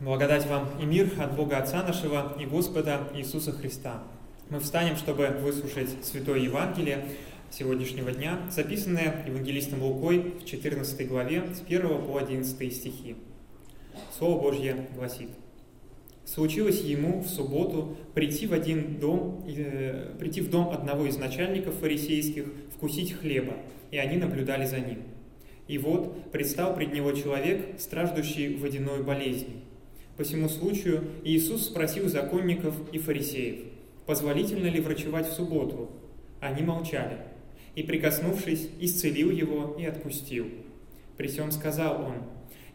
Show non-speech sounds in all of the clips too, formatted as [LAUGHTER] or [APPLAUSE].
Благодать вам и мир от Бога Отца нашего и Господа Иисуса Христа. Мы встанем, чтобы выслушать Святое Евангелие сегодняшнего дня, записанное Евангелистом Лукой в 14 главе с 1 по 11 стихи. Слово Божье гласит. Случилось ему в субботу прийти в один дом, э, прийти в дом одного из начальников фарисейских, вкусить хлеба, и они наблюдали за ним. И вот предстал пред него человек, страждущий водяной болезнью по всему случаю Иисус спросил законников и фарисеев, позволительно ли врачевать в субботу. Они молчали. И, прикоснувшись, исцелил его и отпустил. При всем сказал он,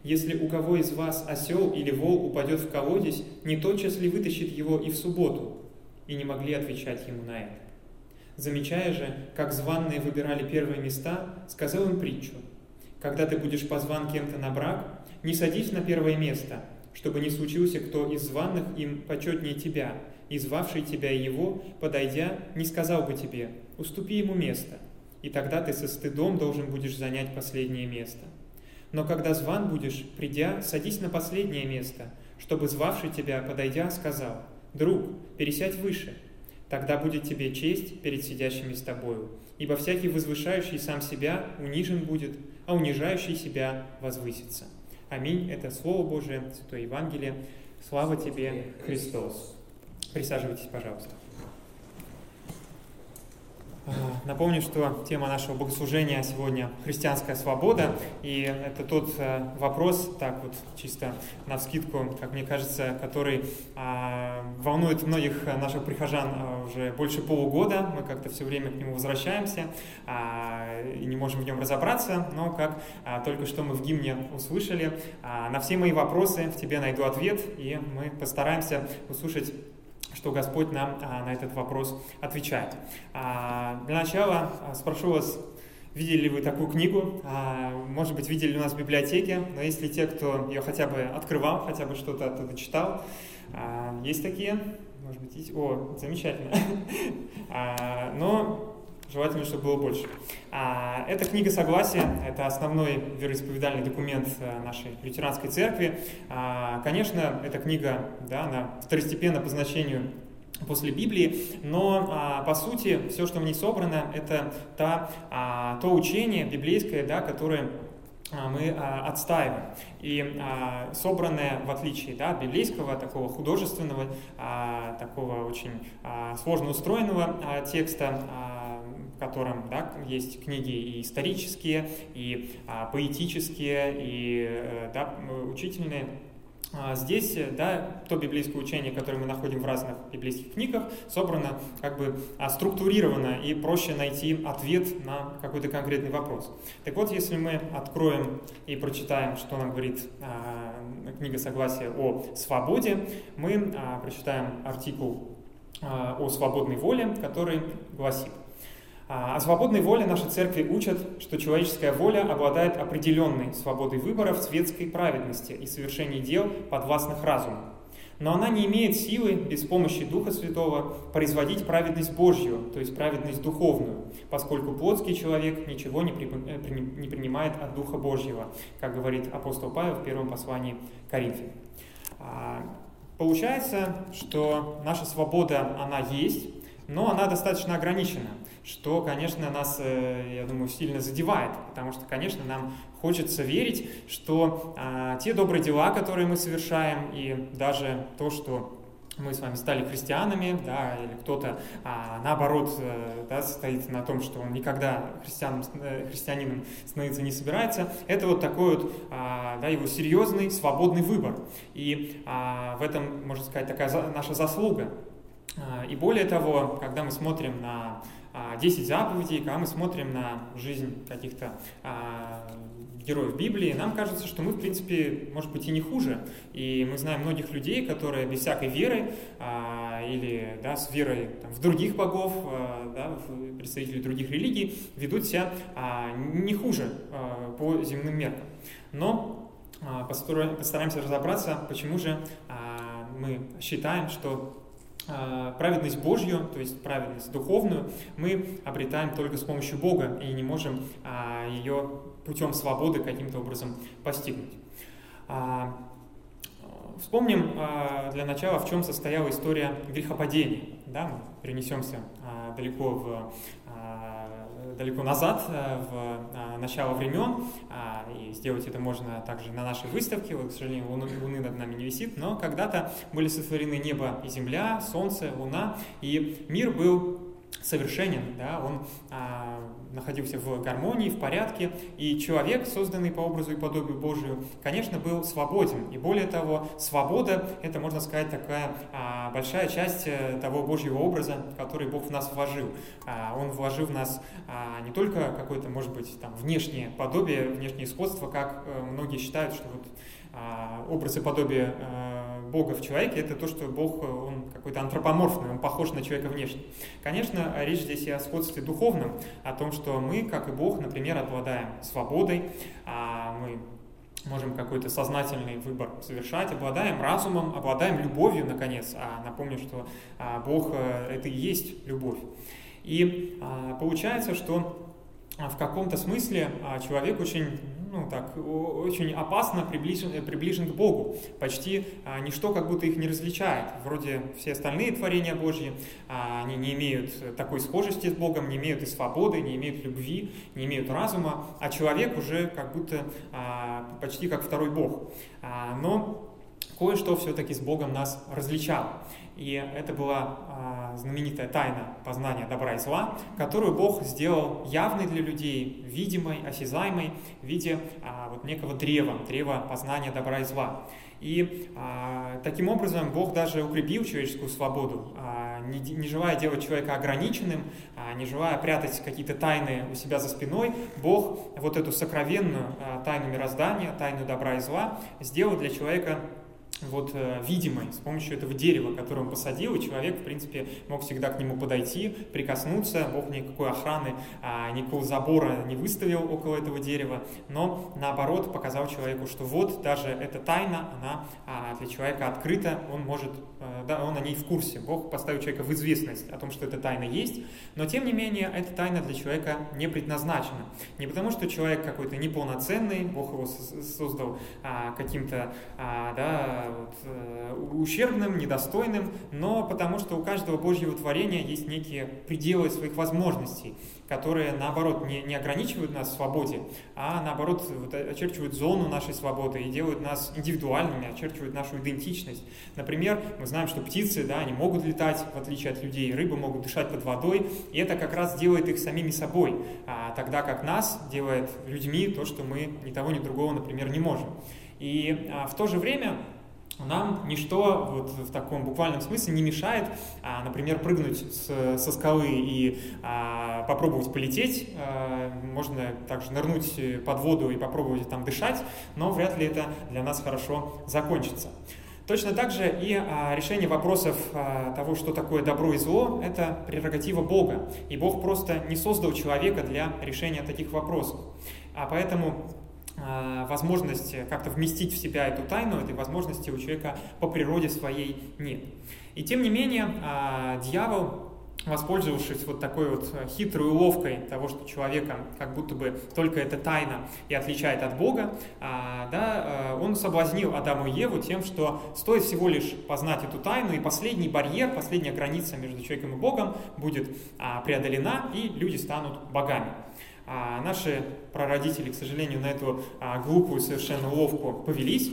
«Если у кого из вас осел или вол упадет в колодец, не тотчас ли вытащит его и в субботу?» И не могли отвечать ему на это. Замечая же, как званные выбирали первые места, сказал им притчу. «Когда ты будешь позван кем-то на брак, не садись на первое место – чтобы не случился кто из званых им почетнее тебя, и звавший тебя и его, подойдя, не сказал бы тебе, уступи ему место, и тогда ты со стыдом должен будешь занять последнее место. Но когда зван будешь, придя, садись на последнее место, чтобы звавший тебя, подойдя, сказал, «Друг, пересядь выше». Тогда будет тебе честь перед сидящими с тобою, ибо всякий возвышающий сам себя унижен будет, а унижающий себя возвысится. Аминь. Это Слово Божие, Святое Евангелие. Слава тебе, Христос. Присаживайтесь, пожалуйста. А, напомню, что тема нашего богослужения сегодня – христианская свобода, и это тот э, вопрос, так вот чисто на вскидку, как мне кажется, который а, волнует многих наших прихожан а, уже больше полугода, мы как-то все время к нему возвращаемся и не можем в нем разобраться, но как только что мы в гимне услышали, на все мои вопросы в тебе найду ответ, и мы постараемся услышать что Господь нам а, на этот вопрос отвечает. А, для начала а, спрошу вас, видели ли вы такую книгу? А, может быть, видели у нас в библиотеке, но если те, кто ее хотя бы открывал, хотя бы что-то оттуда читал, а, есть такие? Может быть, есть? О, замечательно. [LAUGHS] А, но Желательно, чтобы было больше. А, это книга согласия, это основной вероисповедальный документ э, нашей лютеранской церкви. А, конечно, эта книга, да, она второстепенна по значению после Библии, но по сути все, что в ней собрано, это та, то учение библейское, да, которое мы а, отстаиваем. И а, собранное, в отличие да, библейского, такого художественного, а, такого очень а, сложно устроенного а, текста, а, в котором да, есть книги и исторические, и а, поэтические, и э, да, учительные. А здесь да, то библейское учение, которое мы находим в разных библейских книгах, собрано как бы а, структурировано и проще найти ответ на какой-то конкретный вопрос. Так вот, если мы откроем и прочитаем, что нам говорит а, книга Согласия о свободе, мы прочитаем артикул о свободной воле, который гласит о свободной воле наши церкви учат, что человеческая воля обладает определенной свободой выбора в светской праведности и совершении дел, подвластных разуму. Но она не имеет силы без помощи Духа Святого производить праведность Божью, то есть праведность духовную, поскольку плотский человек ничего не, э, принимает от Духа Божьего, как говорит апостол Павел в первом послании Коринфянам. Получается, что наша свобода, она есть, но она достаточно ограничена, что, конечно, нас, э, я думаю, сильно задевает, потому что, конечно, нам хочется верить, что а, те добрые дела, которые мы совершаем, и даже то, что мы с вами стали христианами, да, или кто-то, а, наоборот, э, да, стоит на том, что он никогда христианом, э, христианином становиться не собирается, это вот такой вот, а, да, его серьезный, свободный выбор. И а, в этом, можно сказать, такая наша заслуга, и более того, когда мы смотрим на 10 а, заповедей, когда мы смотрим на жизнь каких-то а, героев Библии, нам кажется, что мы, в принципе, может быть, и не хуже. И мы знаем многих людей, которые без всякой веры или да, с верой там, в других богов, да, в представителей других религий, ведут себя не хуже по земным меркам. Но постараемся разобраться, почему же мы считаем, что а, праведность Божью, то есть праведность духовную, мы обретаем только с помощью Бога и не можем а, ее путем свободы каким-то образом постигнуть. А, вспомним для начала, в чем состояла история грехопадения. Да, мы перенесемся далеко в далеко назад, э, в начало времен, а, и сделать это можно также на нашей выставке, к сожалению, луны, луны над нами не висит, но когда-то были сотворены небо и земля, солнце, луна, и мир был совершенен, да, он а, находился в гармонии, в порядке, и человек, созданный по образу и подобию Божию, конечно, был свободен. И более того, свобода – это, можно сказать, такая а, большая часть э, того Божьего образа, который Бог в нас вложил. А, он вложил в нас а, не только какое-то, может быть, там, внешнее подобие, внешнее сходство, как а, многие считают, что вот образ и подобие а, Бога в человеке, это то, что Бог, он какой-то антропоморфный, он похож на человека внешне. Конечно, речь здесь и о сходстве духовном, о том, что мы, как и Бог, например, обладаем свободой, а мы можем какой-то сознательный выбор совершать, обладаем разумом, обладаем любовью, наконец. А напомню, что Бог э, — это и есть любовь. И получается, что в каком-то смысле человек очень ну, так, очень опасно приближен, э, приближен к Богу. Почти а, ничто как будто их не различает. Вроде все остальные творения Божьи, а, они не имеют такой схожести с Богом, не имеют и свободы, не имеют любви, не имеют разума, а человек уже как будто а, почти как второй Бог. А, но кое-что все-таки с Богом нас различало. И это была а, знаменитая тайна познания добра и зла, которую Бог сделал явной для людей, видимой, осязаемой в виде а, вот некого древа, древа познания добра и зла. И а, таким образом Бог даже укрепил человеческую свободу, а, не, не желая делать человека ограниченным, а, не желая прятать какие-то тайны у себя за спиной, Бог вот эту сокровенную а, тайну мироздания, тайну добра и зла сделал для человека вот э, видимой с помощью этого дерева, которое он посадил, и человек, в принципе, мог всегда к нему подойти, прикоснуться, Бог никакой охраны, а, никакого забора не выставил около этого дерева, но наоборот показал человеку, что вот даже эта тайна, она а, для человека открыта, он может, а, да, он о ней в курсе. Бог поставил человека в известность о том, что эта тайна есть, но тем не менее эта тайна для человека не предназначена. Не потому, что человек какой-то неполноценный, Бог его создал а, каким-то, да, вот, э, ущербным, недостойным, но потому что у каждого Божьего творения есть некие пределы своих возможностей которые, наоборот, не, не ограничивают нас в свободе, а, наоборот, вот, очерчивают зону нашей свободы и делают нас индивидуальными, очерчивают нашу идентичность. Например, мы знаем, что птицы, да, они могут летать, в отличие от людей, рыбы могут дышать под водой, и это как раз делает их самими собой, а, тогда как нас делает людьми то, что мы ни того, ни другого, например, не можем. И а, в то же время нам ничто вот в таком буквальном смысле не мешает, а, например, прыгнуть с, со скалы и а, попробовать полететь. А, можно также нырнуть под воду и попробовать там дышать, но вряд ли это для нас хорошо закончится. Точно так же и а, решение вопросов а, того, что такое добро и зло, это прерогатива Бога. И Бог просто не создал человека для решения таких вопросов. А поэтому а, возможность как-то вместить в себя эту тайну, этой возможности у человека по природе своей нет. И тем не менее, а, дьявол, воспользовавшись вот такой вот хитрой уловкой того, что человека как будто бы только эта тайна и отличает от Бога, а, да, он соблазнил Адаму и Еву тем, что стоит всего лишь познать эту тайну, и последний барьер, последняя граница между человеком и Богом будет преодолена, и люди станут богами. А наши прародители, к сожалению, на эту а, глупую совершенно уловку повелись.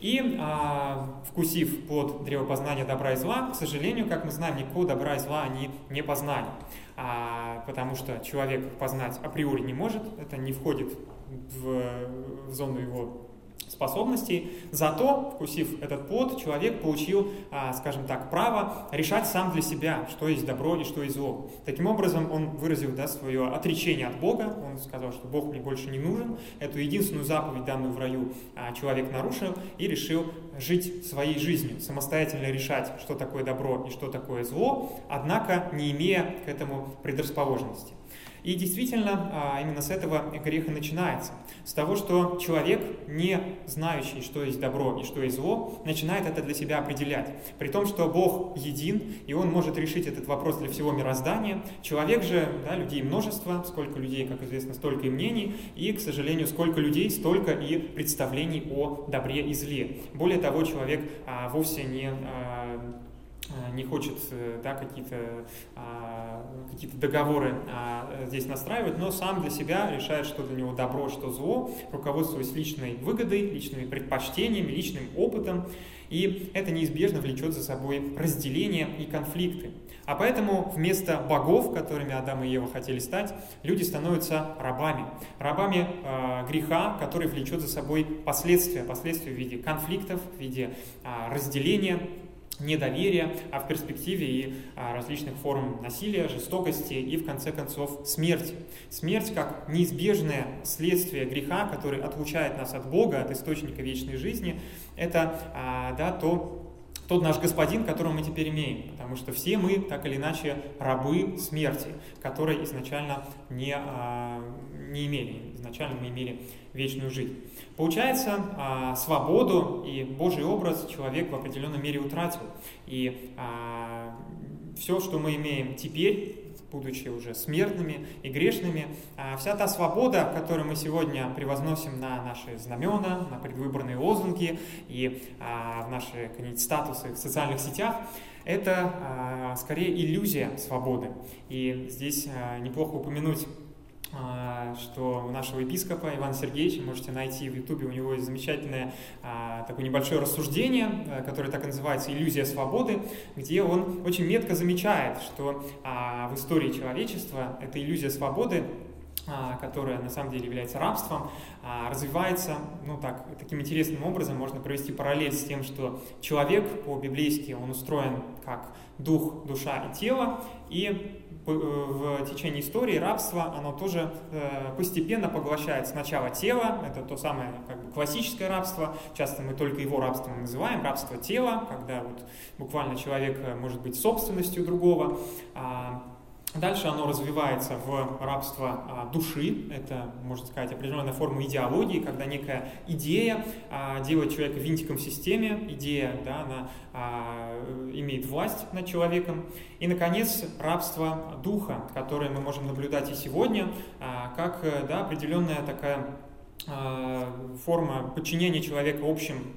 И, а, вкусив плод древопознания добра и зла, к сожалению, как мы знаем, никакого добра и зла они не познали. А, потому что человек познать априори не может, это не входит в, в зону его способностей. Зато, вкусив этот плод, человек получил, а, скажем так, право решать сам для себя, что есть добро и что есть зло. Таким образом, он выразил да, свое отречение от Бога, он сказал, что Бог мне больше не нужен, эту единственную заповедь, данную в раю, а, человек нарушил и решил жить своей жизнью, самостоятельно решать, что такое добро и что такое зло, однако не имея к этому предрасположенности. И действительно, а, именно с этого грех и начинается. С того, что человек, не знающий, что есть добро и что есть зло, начинает это для себя определять. При том, что Бог един, и Он может решить этот вопрос для всего мироздания. Человек же, да, людей множество, сколько людей, как известно, столько и мнений, и, к сожалению, сколько людей, столько и представлений о добре и зле. Более того, человек а, вовсе не а, не хочет э, да, какие-то а, какие договоры а, здесь настраивать, но сам для себя решает, что для него добро, что зло, руководствуясь личной выгодой, личными предпочтениями, личным опытом. И это неизбежно влечет за собой разделение и конфликты. А поэтому вместо богов, которыми Адам и Ева хотели стать, люди становятся рабами. Рабами э, греха, который влечет за собой последствия. Последствия в виде конфликтов, в виде э, разделения, недоверия, а в перспективе и а, различных форм насилия, жестокости и, в конце концов, смерти. Смерть как неизбежное следствие греха, который отлучает нас от Бога, от источника вечной жизни, это а, да, то, тот наш господин, которого мы теперь имеем. Потому что все мы, так или иначе, рабы смерти, которой изначально не, а, не имели. Изначально мы имели вечную жизнь. Получается, а, свободу и Божий образ человек в определенной мере утратил. И а, все, что мы имеем теперь, будучи уже смертными и грешными, а, вся та свобода, которую мы сегодня превозносим на наши знамена, на предвыборные лозунги и в наши статусы в социальных сетях, это скорее иллюзия свободы. И здесь неплохо упомянуть а, что у нашего епископа Ивана Сергеевича, можете найти в Ютубе, у него есть замечательное а, такое небольшое рассуждение, э, которое так и называется «Иллюзия свободы», где он очень метко замечает, что а, в истории человечества эта иллюзия свободы которая на самом деле является рабством, развивается, ну так, таким интересным образом. Можно провести параллель с тем, что человек по-библейски, он устроен как дух, душа и тело, и Э, в течение истории рабство, оно тоже э, постепенно поглощает сначала тело, это то самое как бы, классическое рабство, часто мы только его рабством называем, рабство тела, когда вот буквально человек э, может быть собственностью другого, а, Дальше оно развивается в рабство а, души, это, можно сказать, определенная форма идеологии, когда некая идея а, делает человека винтиком в системе, идея, да, она а, имеет власть над человеком. И, наконец, рабство духа, которое мы можем наблюдать и сегодня, как да, определенная такая форма подчинения человека общим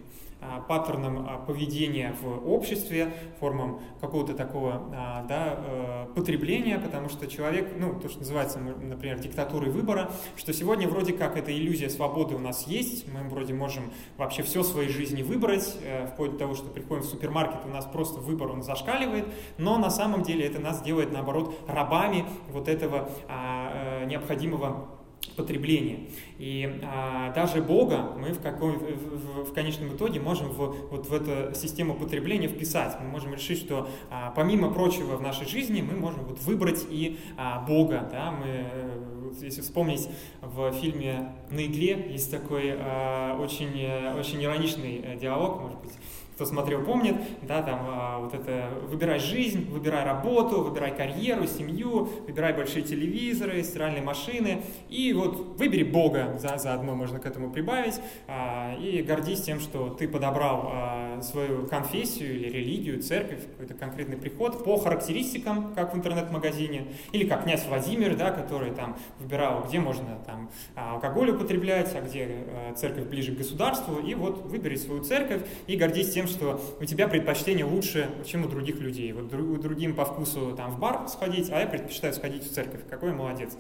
а, паттерном а, поведения в обществе, формам какого-то такого а, да, э, потребления, потому что человек, ну, то, что называется, например, диктатурой выбора, что сегодня вроде как эта иллюзия свободы у нас есть, мы вроде можем вообще все в своей жизни выбрать, э, вплоть до того, что приходим в супермаркет, у нас просто выбор, он зашкаливает, но на самом деле это нас делает, наоборот, рабами вот этого э, необходимого потребления. И а, даже Бога мы в, какой, в, в конечном итоге можем в, вот в эту систему потребления вписать. Мы можем решить, что а, помимо прочего в нашей жизни мы можем вот выбрать и а, Бога. Да? Мы, если вспомнить в фильме «На игле» есть такой а, очень, очень ироничный э, диалог, может быть, кто смотрел, помнит, да, там а, вот это выбирай жизнь, выбирай работу, выбирай карьеру, семью, выбирай большие телевизоры, стиральные машины, и вот выбери Бога, за, заодно можно к этому прибавить, а, и гордись тем, что ты подобрал а, свою конфессию или религию, церковь, какой-то конкретный приход по характеристикам, как в интернет-магазине, или как князь Владимир, да, который там выбирал, где можно там алкоголь употреблять, а где церковь ближе к государству, и вот выбери свою церковь и гордись тем, тем, что у тебя предпочтение лучше, чем у других людей. Вот другим по вкусу там в бар сходить, а я предпочитаю сходить в церковь. Какой молодец.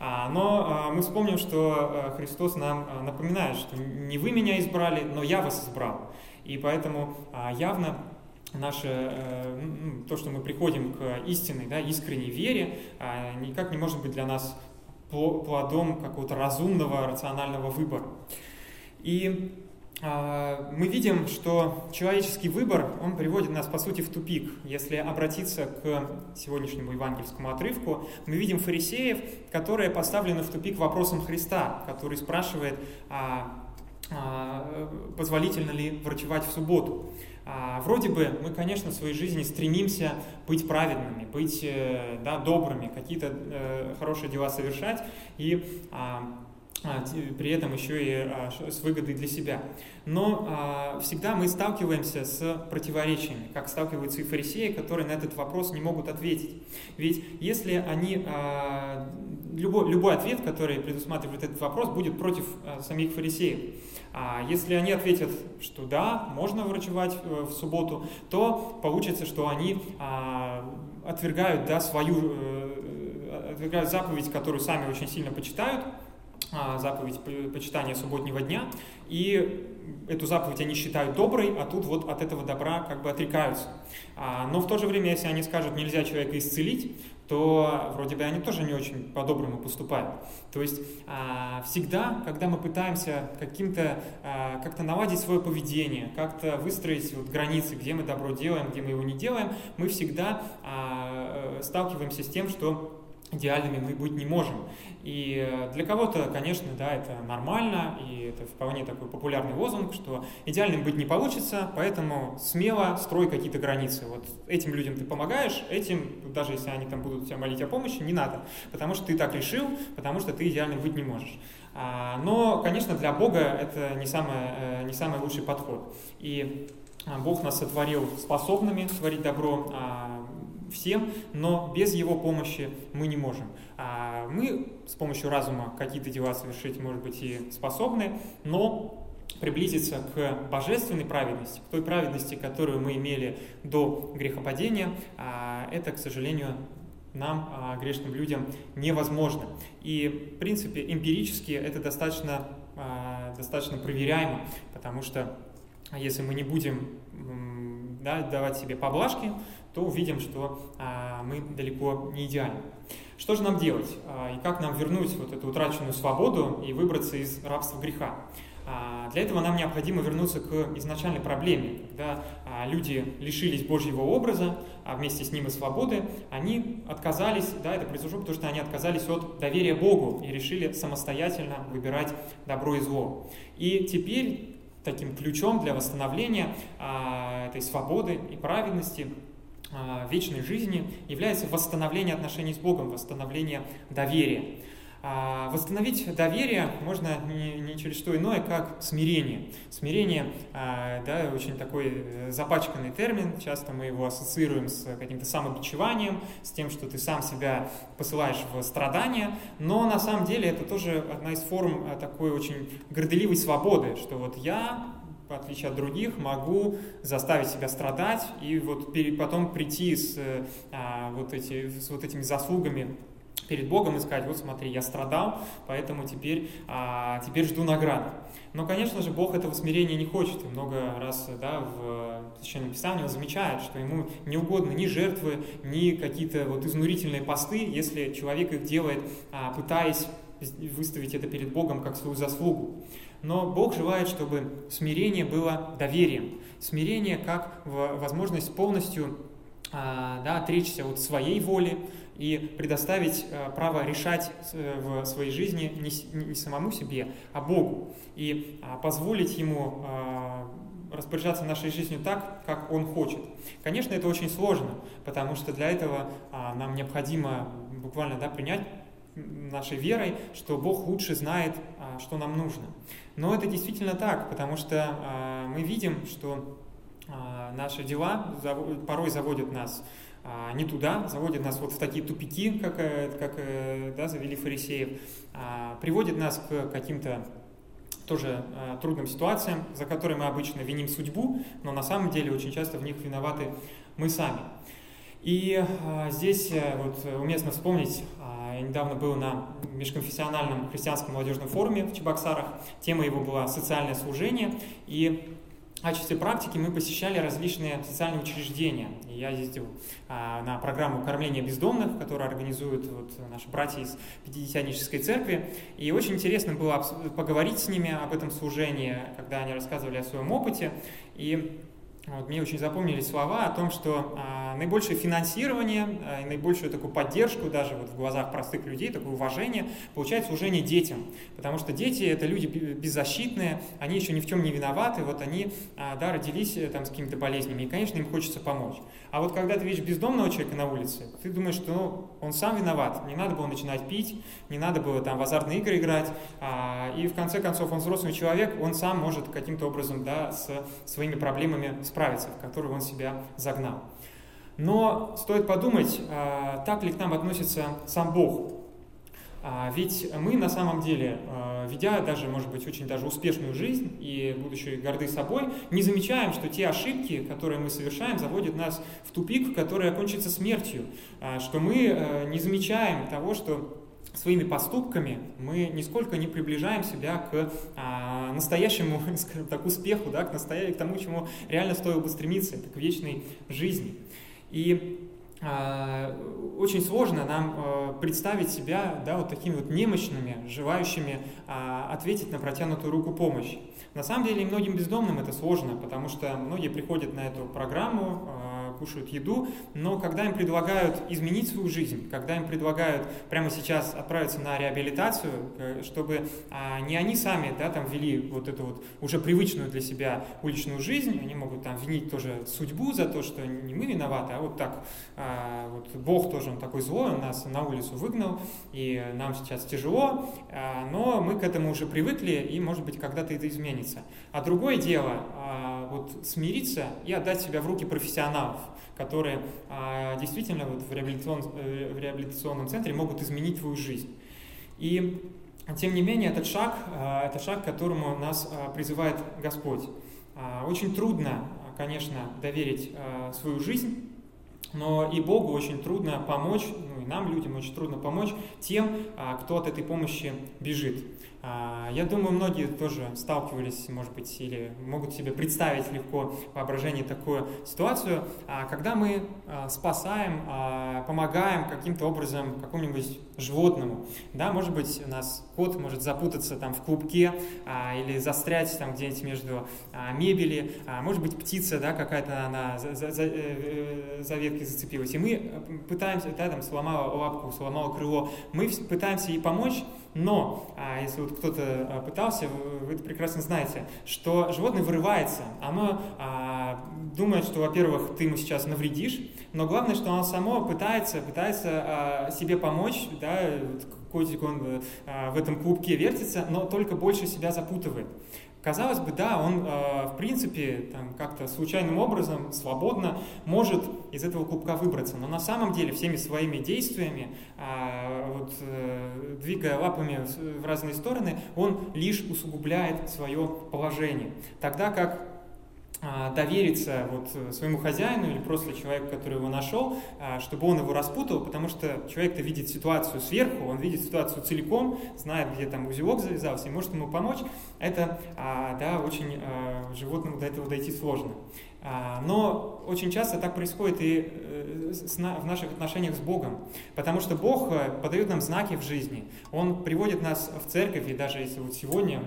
А, но а, мы вспомним, что а, Христос нам напоминает, что не вы меня избрали, но я вас избрал. И поэтому явно наше, э, то, что мы приходим к истинной, да, искренней вере, никак не может быть для нас плодом какого-то разумного, рационального выбора. И а, мы видим, что человеческий выбор, он приводит нас, по сути, в тупик. Если обратиться к сегодняшнему евангельскому отрывку, мы видим фарисеев, которые поставлены в тупик вопросом Христа, который спрашивает, а, позволительно ли врачевать в субботу. Вроде бы мы, конечно, в своей жизни стремимся быть праведными, быть э, да, добрыми, какие-то э, хорошие дела совершать и а, при этом еще и а, с выгодой для себя. Но а, всегда мы сталкиваемся с противоречиями, как сталкиваются и фарисеи, которые на этот вопрос не могут ответить. Ведь если они, любой, любой ответ, который предусматривает этот вопрос, будет против самих фарисеев. А если они ответят, что да, можно врачевать э, в субботу, то получится, что они отвергают да, свою, э, отвергают заповедь, которую сами очень сильно почитают, а, заповедь почитания субботнего дня, и эту заповедь они считают доброй, а тут вот от этого добра как бы отрекаются. А, но в то же время, если они скажут, нельзя человека исцелить, то вроде бы они тоже не очень по-доброму поступают. То есть а, всегда, когда мы пытаемся каким-то, как-то наладить свое поведение, как-то выстроить вот границы, где мы добро делаем, где мы его не делаем, мы всегда э, сталкиваемся с тем, что идеальными мы быть не можем. И э, для кого-то, конечно, да, это нормально, и это вполне такой популярный лозунг, что идеальным быть не получится, поэтому смело строй какие-то границы. Вот этим людям ты помогаешь, этим, даже если они там будут тебя молить о помощи, не надо, потому что ты так решил, потому что ты идеальным быть не можешь. А, но, конечно, для Бога это не самый, э, не самый лучший подход. И а, Бог нас сотворил способными творить добро, а, всем, но без его помощи мы не можем. А мы с помощью разума какие-то дела совершить, может быть, и способны, но приблизиться к божественной праведности, к той праведности, которую мы имели до грехопадения, а, это, к сожалению, нам, а, грешным людям, невозможно. И, в принципе, эмпирически это достаточно, а, достаточно проверяемо, потому что если мы не будем да, давать себе поблажки, то увидим, что а, мы далеко не идеальны. Что же нам делать? А, и как нам вернуть вот эту утраченную свободу и выбраться из рабства греха? А, для этого нам необходимо вернуться к изначальной проблеме. Когда люди лишились Божьего образа, а вместе с ним и свободы, они отказались, да, это произошло, потому что они отказались от доверия Богу и решили самостоятельно выбирать добро и зло. И теперь таким ключом для восстановления этой свободы и праведности вечной жизни является восстановление отношений с Богом, восстановление доверия. А, восстановить доверие можно не, не через что иное, как смирение. Смирение, а, да, очень такой э, запачканный термин, часто мы его ассоциируем с каким-то самобичеванием, с тем, что ты сам себя посылаешь в страдания, но на самом деле это тоже одна из форм такой очень горделивой свободы, что вот я в отличие от других, могу заставить себя страдать и вот потом прийти с, а, вот эти, с вот этими заслугами перед Богом и сказать, вот смотри, я страдал, поэтому теперь, а, теперь жду награды. Но, конечно же, Бог этого смирения не хочет. И много раз да, в Священном Писании он замечает, что ему не угодно ни жертвы, ни какие-то вот изнурительные посты, если человек их делает, а, пытаясь выставить это перед Богом как свою заслугу. Но Бог желает, чтобы смирение было доверием. Смирение как возможность полностью а, да, отречься от своей воли и предоставить а, право решать э, в своей жизни не самому себе, а Богу. И а, позволить Ему распоряжаться нашей жизнью так, как Он хочет. Конечно, это очень сложно, потому что для этого нам необходимо буквально да, принять нашей верой, что Бог лучше знает, что нам нужно. Но это действительно так, потому что э, мы видим, что э, наши дела порой заводят нас не туда, заводят нас вот в такие тупики, как, э, как э, да, завели фарисеев, приводят нас к каким-то тоже трудным ситуациям, за которые мы обычно виним судьбу, но на самом деле очень часто в них виноваты мы сами. И здесь э, вот уместно вспомнить я недавно был на межконфессиональном христианском молодежном форуме в Чебоксарах. Тема его была «Социальное служение». И в качестве практики мы посещали различные социальные учреждения. Я ездил а, на программу кормления бездомных, которую организуют вот наши братья из Пятидесятнической церкви. И очень интересно было поговорить с ними об этом служении, когда они рассказывали о своем опыте. И вот, мне очень запомнились слова о том, что а, наибольшее финансирование, а, наибольшую такую поддержку даже вот в глазах простых людей, такое уважение получает служение детям. Потому что дети – это люди беззащитные, они еще ни в чем не виноваты, вот они а, да, родились э, там, с какими-то болезнями, и, конечно, им хочется помочь. А вот когда ты видишь бездомного человека на улице, ты думаешь, что ну, он сам виноват, не надо было начинать пить, не надо было там в азартные игры играть, а, и в конце концов он взрослый человек, он сам может каким-то образом да, с своими проблемами справиться, в которые он себя загнал. Но стоит подумать, а, так ли к нам относится сам Бог. А, ведь мы на самом деле, а, ведя даже, может быть, очень даже успешную жизнь и будучи горды собой, не замечаем, что те ошибки, которые мы совершаем, заводят нас в тупик, который окончится смертью, что мы не замечаем того, что своими поступками мы нисколько не приближаем себя к а, настоящему, [LAUGHS] скажем так, успеху, да, к, настоя... к тому, чему реально стоило бы стремиться, это к вечной жизни. И а, очень сложно нам а, представить себя да, вот такими вот немощными, желающими а, ответить на протянутую руку помощи. На самом деле многим бездомным это сложно, потому что многие приходят на эту программу, а, кушают еду, но когда им предлагают изменить свою жизнь, когда им предлагают прямо сейчас отправиться на реабилитацию, э, чтобы а, не они сами да, там вели вот эту вот уже привычную для себя уличную жизнь, они могут там винить тоже судьбу за то, что не мы виноваты, а вот так а, вот Бог тоже он такой злой, он нас на улицу выгнал, и нам сейчас тяжело, а, но мы к этому уже привыкли, и может быть когда-то это изменится. А другое дело, вот смириться и отдать себя в руки профессионалов, которые а, действительно вот в, реабилитацион, э, в реабилитационном центре могут изменить твою жизнь. И тем не менее, этот шаг, а, это шаг, к которому нас а, призывает Господь. Очень трудно, конечно, доверить свою жизнь, но и Богу очень трудно помочь, ну и нам, людям, очень трудно помочь тем, кто от этой помощи бежит. А, я думаю, многие тоже сталкивались, может быть, или могут себе представить легко воображение такую ситуацию, а, когда мы а, спасаем, помогаем каким-то образом какому-нибудь животному. Да, может быть, у нас кот может запутаться там в клубке или застрять там где-нибудь между мебели, может быть, птица да, какая-то она за, за, за, э, за веткой зацепилась, и мы пытаемся, да, там сломала лапку, сломала крыло, мы пытаемся ей помочь, но а, если вот кто-то а, пытался, вы, это прекрасно знаете, что животное вырывается, оно а, думает, что, во-первых, ты ему сейчас навредишь, но главное, что оно само пытается, пытается себе помочь, да, котик он в этом клубке вертится, но только больше себя запутывает. Казалось бы, да, он, э, в принципе, там, как-то случайным образом, свободно может из этого клубка выбраться. Но на самом деле всеми своими действиями, э, вот, э, двигая лапами в разные стороны, он лишь усугубляет свое положение. Тогда как довериться вот э, своему хозяину или просто человеку, который его нашел, а, чтобы он его распутал, потому что человек-то видит ситуацию сверху, он видит ситуацию целиком, знает, где там узелок завязался и может ему помочь. Это, а, да, очень животному до этого дойти сложно. А, но очень часто так происходит и э, в наших отношениях с Богом, потому что Бог э, подает нам знаки в жизни. Он приводит нас в церковь, и даже если вот сегодня,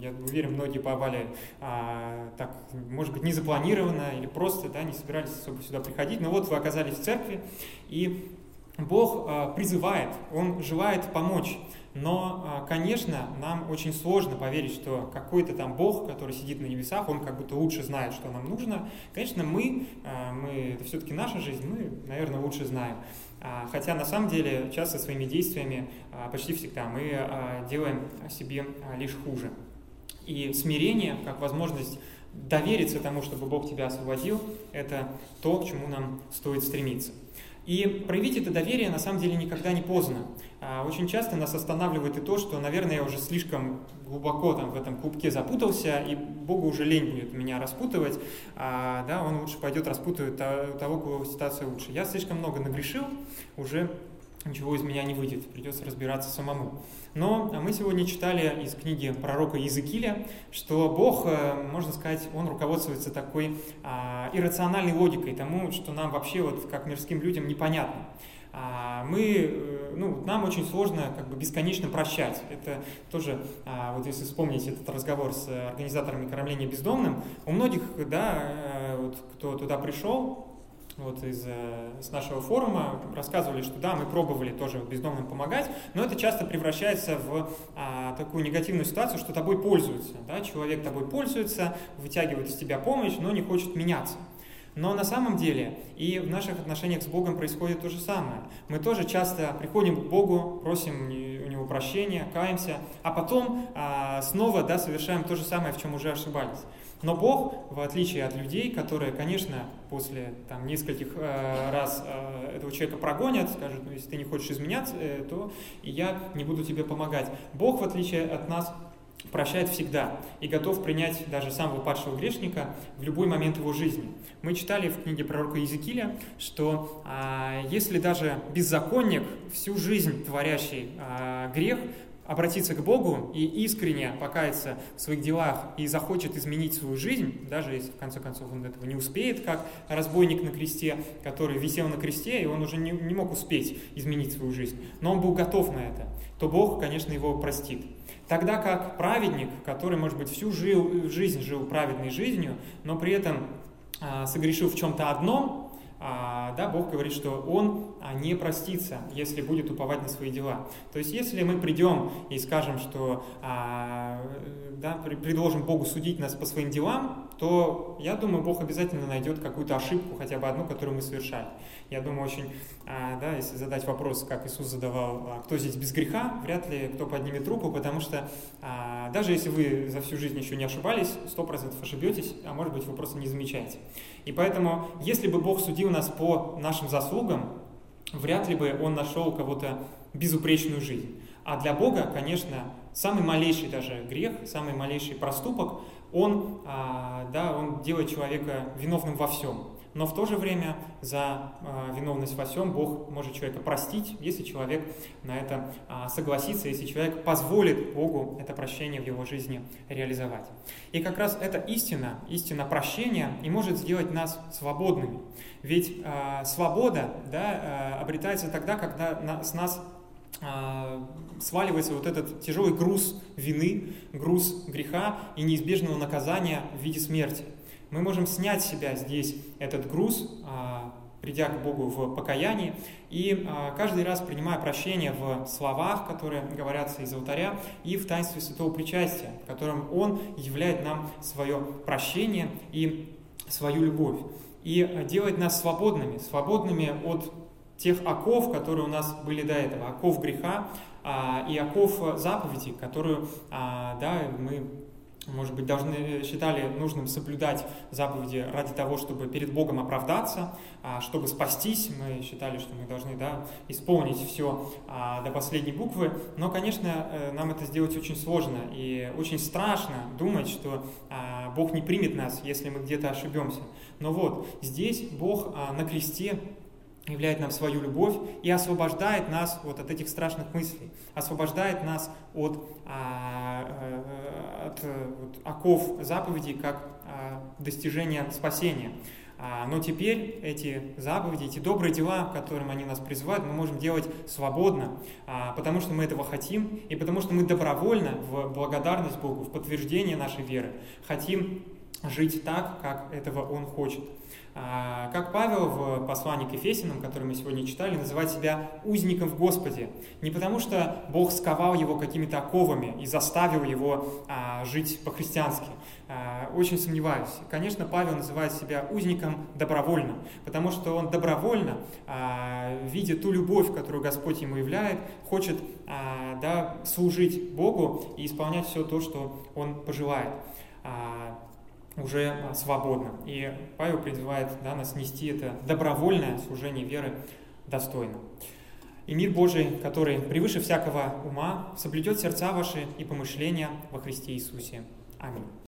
я уверен, многие попали а, так, может быть, не запланированно или просто да, не собирались особо сюда приходить, но вот вы оказались в церкви, и Бог а, призывает, Он желает помочь. Но, а, конечно, нам очень сложно поверить, что какой-то там Бог, который сидит на небесах, он как будто лучше знает, что нам нужно. Конечно, мы, а, мы это все-таки наша жизнь, мы, наверное, лучше знаем. А, хотя на самом деле часто своими действиями, почти всегда, мы делаем себе лишь хуже. И смирение, как возможность довериться тому, чтобы Бог тебя освободил, это то, к чему нам стоит стремиться. И проявить это доверие на самом деле никогда не поздно. А, очень часто нас останавливает и то, что, наверное, я уже слишком глубоко там в этом клубке запутался, и Богу уже лень будет меня распутывать, а, да, он лучше пойдет распутывать того, кого ситуация лучше. Я слишком много нагрешил, уже ничего из меня не выйдет, придется разбираться самому. Но мы сегодня читали из книги пророка Иезекииля, что Бог, э, можно сказать, он руководствуется такой а, иррациональной логикой тому, что нам вообще, вот как мирским людям, непонятно. А, мы, э, ну, нам очень сложно как бы бесконечно прощать. Это тоже, а, вот если вспомнить этот разговор с организаторами кормления бездомным, у многих, да, э, вот кто туда пришел, вот из э, с нашего форума рассказывали, что да, мы пробовали тоже бездомным помогать, но это часто превращается в а, такую негативную ситуацию, что тобой пользуются. Да? Человек тобой пользуется, вытягивает из тебя помощь, но не хочет меняться. Но на самом деле и в наших отношениях с Богом происходит то же самое. Мы тоже часто приходим к Богу, просим у Него прощения, каемся, а потом а, снова да, совершаем то же самое, в чем уже ошибались. Но Бог, в отличие от людей, которые, конечно, после там, нескольких э, раз э, этого человека прогонят, скажут, ну, если ты не хочешь изменяться, э, то я не буду тебе помогать. Бог, в отличие от нас, прощает всегда и готов принять даже самого падшего грешника в любой момент его жизни. Мы читали в книге пророка Иезекииля, что а, если даже беззаконник, всю жизнь творящий а, грех, обратиться к Богу и искренне покаяться в своих делах и захочет изменить свою жизнь, даже если в конце концов он этого не успеет, как разбойник на кресте, который висел на кресте, и он уже не, не мог успеть изменить свою жизнь, но он был готов на это, то Бог, конечно, его простит. Тогда как праведник, который, может быть, всю жил, жизнь жил праведной жизнью, но при этом а, согрешил в чем-то одном, а, да, Бог говорит, что Он не простится, если будет уповать на свои дела. То есть, если мы придем и скажем, что а, да, предложим Богу судить нас по своим делам, то я думаю, Бог обязательно найдет какую-то ошибку, хотя бы одну, которую мы совершали. Я думаю, очень, да, если задать вопрос, как Иисус задавал, кто здесь без греха, вряд ли кто поднимет руку, потому что даже если вы за всю жизнь еще не ошибались, сто процентов ошибетесь, а может быть вы просто не замечаете. И поэтому, если бы Бог судил нас по нашим заслугам, вряд ли бы Он нашел кого-то безупречную жизнь. А для Бога, конечно, самый малейший даже грех, самый малейший проступок, он, а, да, он делает человека виновным во всем. Но в то же время за э, виновность во всем Бог может человека простить, если человек на это э, согласится, если человек позволит Богу это прощение в его жизни реализовать. И как раз эта истина, истина прощения, и может сделать нас свободными. Ведь э, свобода да, обретается тогда, когда с нас сваливается вот этот тяжелый груз вины, груз греха и неизбежного наказания в виде смерти. Мы можем снять с себя здесь этот груз, а, придя к Богу в покаянии, и а, каждый раз принимая прощение в словах, которые говорятся из алтаря, и в таинстве святого причастия, в котором Он являет нам свое прощение и свою любовь, и делает нас свободными, свободными от тех оков, которые у нас были до этого, оков греха а, и оков заповедей, которую да, мы может быть, должны, считали нужным соблюдать заповеди ради того, чтобы перед Богом оправдаться, а, чтобы спастись. Мы считали, что мы должны да, исполнить все а, до последней буквы. Но, конечно, э, нам это сделать очень сложно и очень страшно думать, что а, Бог не примет нас, если мы где-то ошибемся. Но вот здесь Бог на кресте являет нам свою любовь и освобождает нас вот от этих страшных мыслей, освобождает нас от, а, а, от вот, оков заповедей как а, достижения спасения. А, но теперь эти заповеди, эти добрые дела, к которым они нас призывают, мы можем делать свободно, потому что мы этого хотим, и потому что мы добровольно, в благодарность Богу, в подтверждение нашей веры, хотим жить так, как этого Он хочет. А, как Павел в послании к Ефесиным, который мы сегодня читали, называет себя узником в Господе. Не потому, что Бог сковал его какими-то оковами и заставил его а, жить по-христиански. А, очень сомневаюсь. Конечно, Павел называет себя узником добровольно, потому что он добровольно, видя ту любовь, которую Господь ему являет, хочет да, служить Богу и исполнять все то, что он пожелает уже а, свободно. И Павел призывает да, нас нести это добровольное служение веры достойно. И мир Божий, который превыше всякого ума, соблюдет сердца ваши и помышления во Христе Иисусе. Аминь.